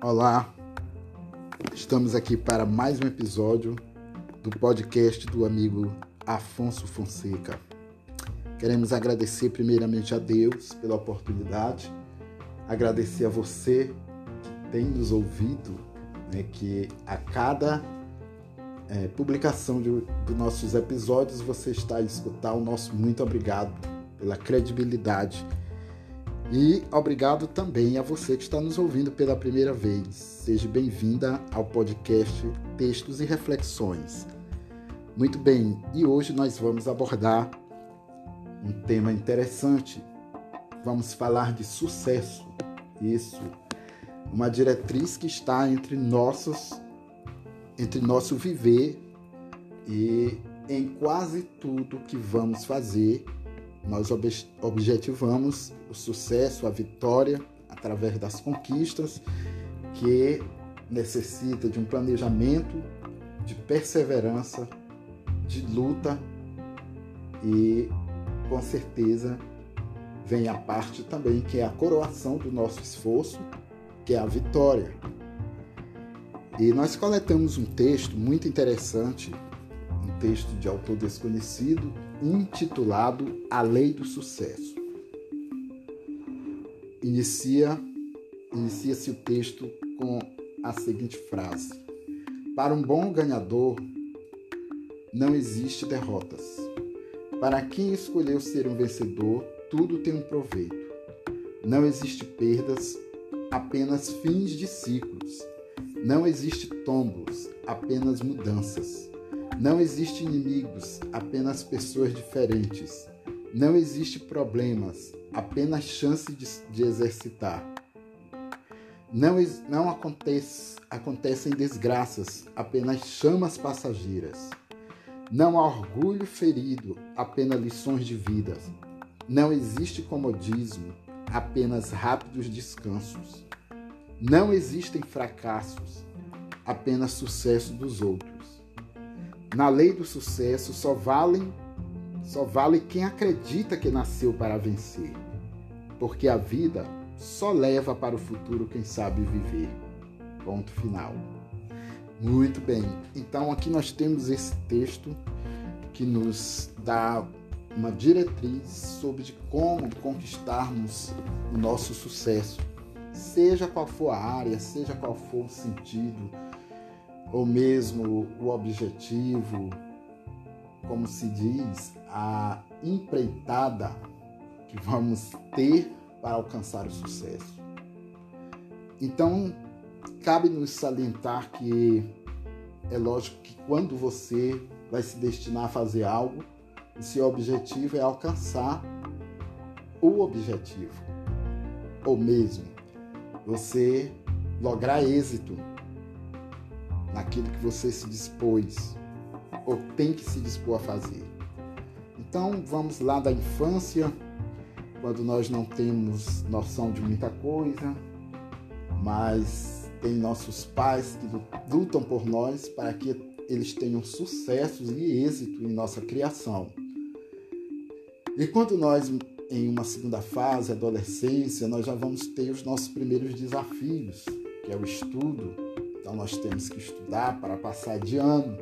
Olá, estamos aqui para mais um episódio do podcast do amigo Afonso Fonseca. Queremos agradecer primeiramente a Deus pela oportunidade, agradecer a você que tem nos ouvido, né, que a cada é, publicação de, dos nossos episódios você está a escutar o nosso muito obrigado pela credibilidade e obrigado também a você que está nos ouvindo pela primeira vez. Seja bem-vinda ao podcast Textos e Reflexões. Muito bem, e hoje nós vamos abordar um tema interessante. Vamos falar de sucesso. Isso, uma diretriz que está entre nossos entre nosso viver e em quase tudo que vamos fazer nós objetivamos o sucesso, a vitória através das conquistas, que necessita de um planejamento, de perseverança, de luta e com certeza vem a parte também que é a coroação do nosso esforço, que é a vitória. E nós coletamos um texto muito interessante, um texto de autor desconhecido, intitulado A Lei do Sucesso. Inicia inicia-se o texto com a seguinte frase: Para um bom ganhador não existe derrotas. Para quem escolheu ser um vencedor, tudo tem um proveito. Não existe perdas, apenas fins de ciclos. Não existe tombos, apenas mudanças. Não existe inimigos, apenas pessoas diferentes. Não existe problemas, apenas chance de, de exercitar. Não, não acontece, acontecem desgraças, apenas chamas passageiras. Não há orgulho ferido, apenas lições de vida. Não existe comodismo, apenas rápidos descansos. Não existem fracassos, apenas sucesso dos outros. Na lei do sucesso só valem só vale quem acredita que nasceu para vencer, porque a vida só leva para o futuro quem sabe viver. Ponto final. Muito bem. Então aqui nós temos esse texto que nos dá uma diretriz sobre de como conquistarmos o nosso sucesso, seja qual for a área, seja qual for o sentido, ou mesmo o objetivo, como se diz, a empreitada que vamos ter para alcançar o sucesso. Então, cabe nos salientar que é lógico que quando você vai se destinar a fazer algo, o seu objetivo é alcançar o objetivo, ou mesmo você lograr êxito naquilo que você se dispôs ou tem que se dispor a fazer. Então vamos lá da infância, quando nós não temos noção de muita coisa, mas tem nossos pais que lutam por nós para que eles tenham sucessos e êxito em nossa criação. E quando nós, em uma segunda fase, adolescência, nós já vamos ter os nossos primeiros desafios, que é o estudo, então nós temos que estudar para passar de ano,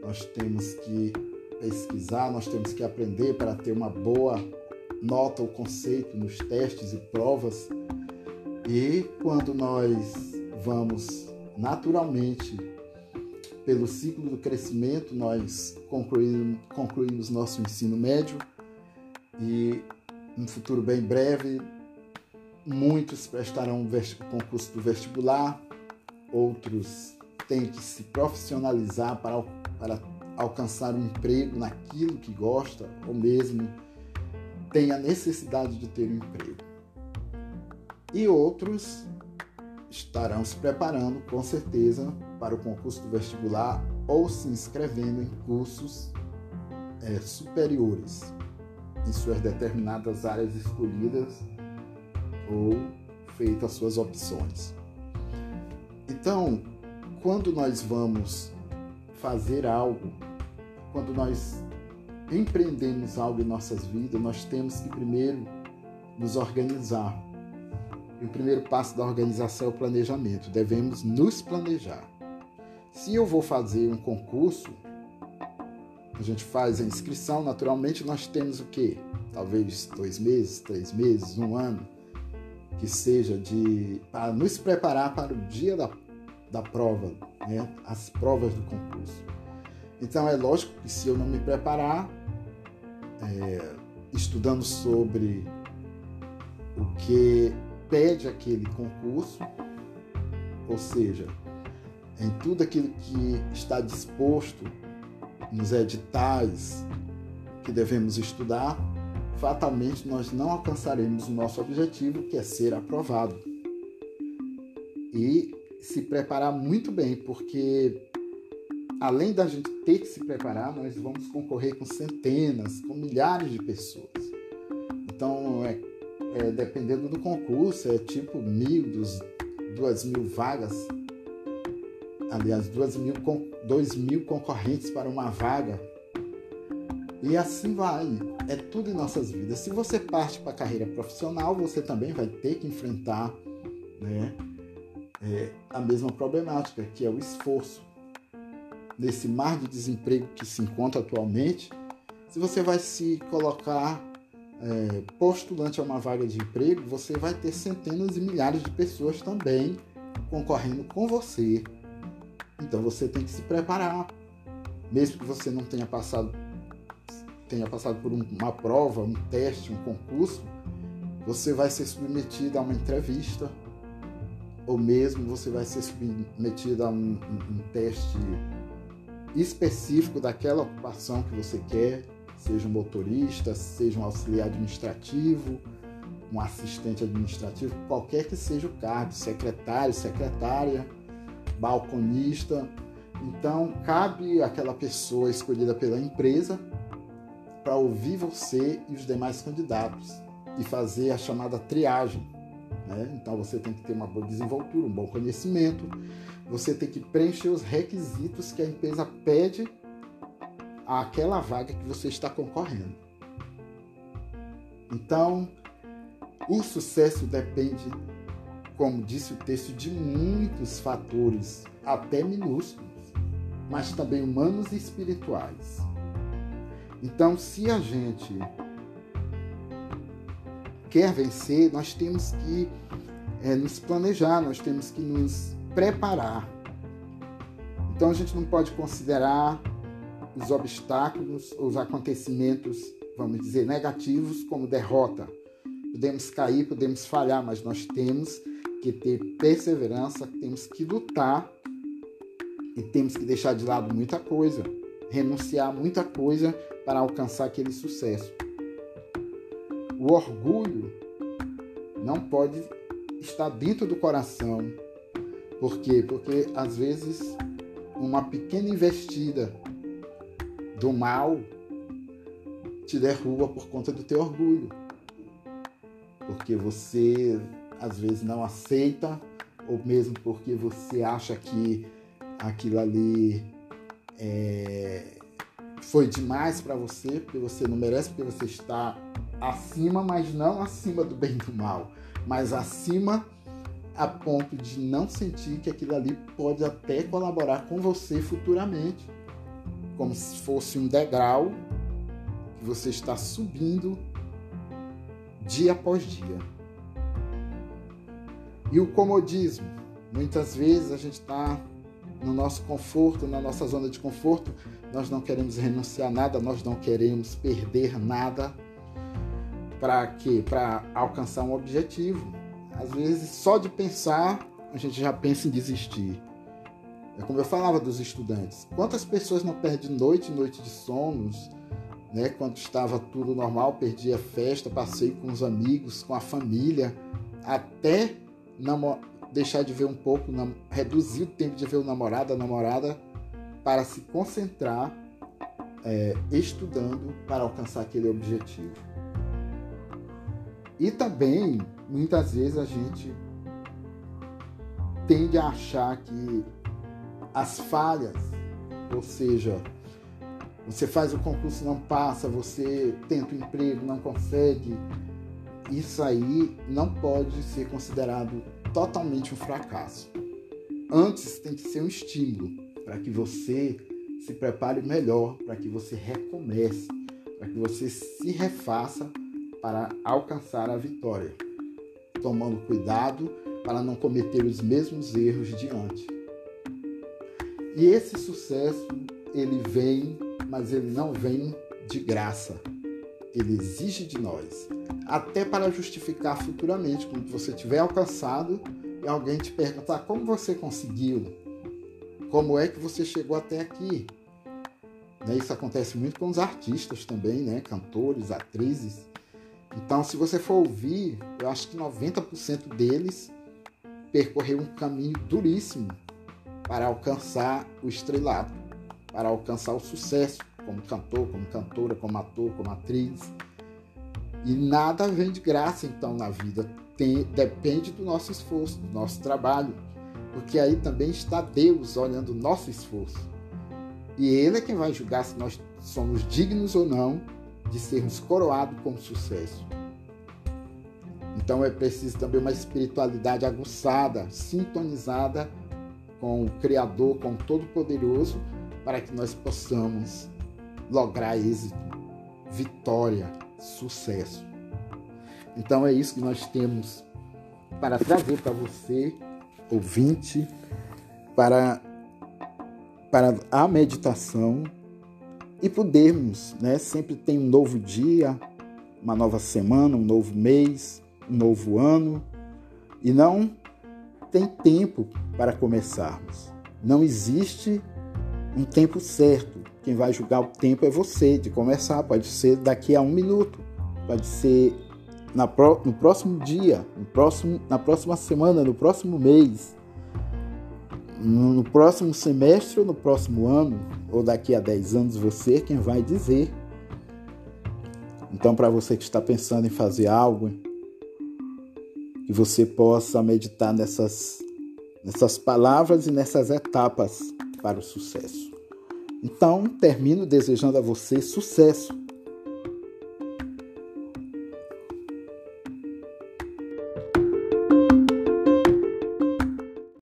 nós temos que pesquisar, nós temos que aprender para ter uma boa nota ou conceito nos testes e provas. E quando nós vamos naturalmente pelo ciclo do crescimento, nós concluímos, concluímos nosso ensino médio e no futuro bem breve muitos prestarão o concurso do vestibular, outros têm que se profissionalizar para, para alcançar um emprego naquilo que gosta, ou mesmo tem a necessidade de ter um emprego. E outros estarão se preparando, com certeza, para o concurso do vestibular ou se inscrevendo em cursos é, superiores em suas determinadas áreas escolhidas ou feitas suas opções. Então, quando nós vamos fazer algo, quando nós empreendemos algo em nossas vidas, nós temos que primeiro nos organizar. E o primeiro passo da organização é o planejamento. Devemos nos planejar. Se eu vou fazer um concurso, a gente faz a inscrição, naturalmente nós temos o quê? Talvez dois meses, três meses, um ano, que seja de para nos preparar para o dia da, da prova, né? as provas do concurso. Então é lógico que se eu não me preparar, é, estudando sobre o que pede aquele concurso, ou seja, em tudo aquilo que está disposto nos editais que devemos estudar, fatalmente nós não alcançaremos o nosso objetivo, que é ser aprovado. E se preparar muito bem, porque além da gente ter que se preparar, nós vamos concorrer com centenas, com milhares de pessoas. Então, é, é dependendo do concurso, é tipo mil, dos, duas mil vagas, aliás, duas mil, dois mil concorrentes para uma vaga. E assim vai. É tudo em nossas vidas. Se você parte para a carreira profissional, você também vai ter que enfrentar né, é, a mesma problemática, que é o esforço nesse mar de desemprego que se encontra atualmente, se você vai se colocar é, postulante a uma vaga de emprego, você vai ter centenas e milhares de pessoas também concorrendo com você. Então você tem que se preparar. Mesmo que você não tenha passado tenha passado por uma prova, um teste, um concurso, você vai ser submetido a uma entrevista, ou mesmo você vai ser submetido a um, um, um teste específico daquela ocupação que você quer, seja um motorista, seja um auxiliar administrativo, um assistente administrativo, qualquer que seja o cargo, secretário, secretária, balconista. Então, cabe àquela pessoa escolhida pela empresa para ouvir você e os demais candidatos e fazer a chamada triagem. Né? Então, você tem que ter uma boa desenvoltura, um bom conhecimento, você tem que preencher os requisitos que a empresa pede àquela vaga que você está concorrendo. Então, o sucesso depende, como disse o texto, de muitos fatores, até minúsculos, mas também humanos e espirituais. Então, se a gente quer vencer, nós temos que é, nos planejar, nós temos que nos preparar. Então a gente não pode considerar os obstáculos, os acontecimentos, vamos dizer, negativos como derrota. Podemos cair, podemos falhar, mas nós temos que ter perseverança, temos que lutar e temos que deixar de lado muita coisa, renunciar muita coisa para alcançar aquele sucesso. O orgulho não pode estar dentro do coração por quê? Porque às vezes uma pequena investida do mal te derruba por conta do teu orgulho. Porque você às vezes não aceita, ou mesmo porque você acha que aquilo ali é, foi demais para você, porque você não merece, porque você está acima, mas não acima do bem e do mal, mas acima a ponto de não sentir que aquilo ali pode até colaborar com você futuramente, como se fosse um degrau que você está subindo dia após dia. E o comodismo, muitas vezes a gente está no nosso conforto, na nossa zona de conforto, nós não queremos renunciar a nada, nós não queremos perder nada. Para quê? Para alcançar um objetivo. Às vezes, só de pensar, a gente já pensa em desistir. É como eu falava dos estudantes. Quantas pessoas não perdem noite e noite de sonos, né? Quando estava tudo normal, perdia festa, passeio com os amigos, com a família, até deixar de ver um pouco, reduzir o tempo de ver o namorado, a namorada, para se concentrar é, estudando para alcançar aquele objetivo. E também muitas vezes a gente tende a achar que as falhas, ou seja, você faz o concurso não passa, você tenta o emprego, não consegue, isso aí não pode ser considerado totalmente um fracasso. Antes tem que ser um estímulo para que você se prepare melhor, para que você recomece, para que você se refaça para alcançar a vitória, tomando cuidado para não cometer os mesmos erros de antes. E esse sucesso, ele vem, mas ele não vem de graça. Ele exige de nós, até para justificar futuramente, quando você tiver alcançado e alguém te perguntar como você conseguiu, como é que você chegou até aqui. Né? Isso acontece muito com os artistas também, né? cantores, atrizes. Então, se você for ouvir, eu acho que 90% deles percorreu um caminho duríssimo para alcançar o estrelado, para alcançar o sucesso como cantor, como cantora, como ator, como atriz. E nada vem de graça então na vida. Tem, depende do nosso esforço, do nosso trabalho. Porque aí também está Deus olhando o nosso esforço. E Ele é quem vai julgar se nós somos dignos ou não de sermos coroados com sucesso. Então é preciso também uma espiritualidade aguçada, sintonizada com o Criador, com o Todo-Poderoso, para que nós possamos lograr êxito, vitória, sucesso. Então é isso que nós temos para trazer para você, ouvinte, para, para a meditação e podermos, né? Sempre tem um novo dia, uma nova semana, um novo mês, um novo ano e não tem tempo para começarmos. Não existe um tempo certo. Quem vai julgar o tempo é você de começar. Pode ser daqui a um minuto, pode ser na pro, no próximo dia, no próximo, na próxima semana, no próximo mês, no, no próximo semestre ou no próximo ano, ou daqui a 10 anos, você é quem vai dizer. Então, para você que está pensando em fazer algo, que você possa meditar nessas, nessas palavras e nessas etapas para o sucesso. Então, termino desejando a você sucesso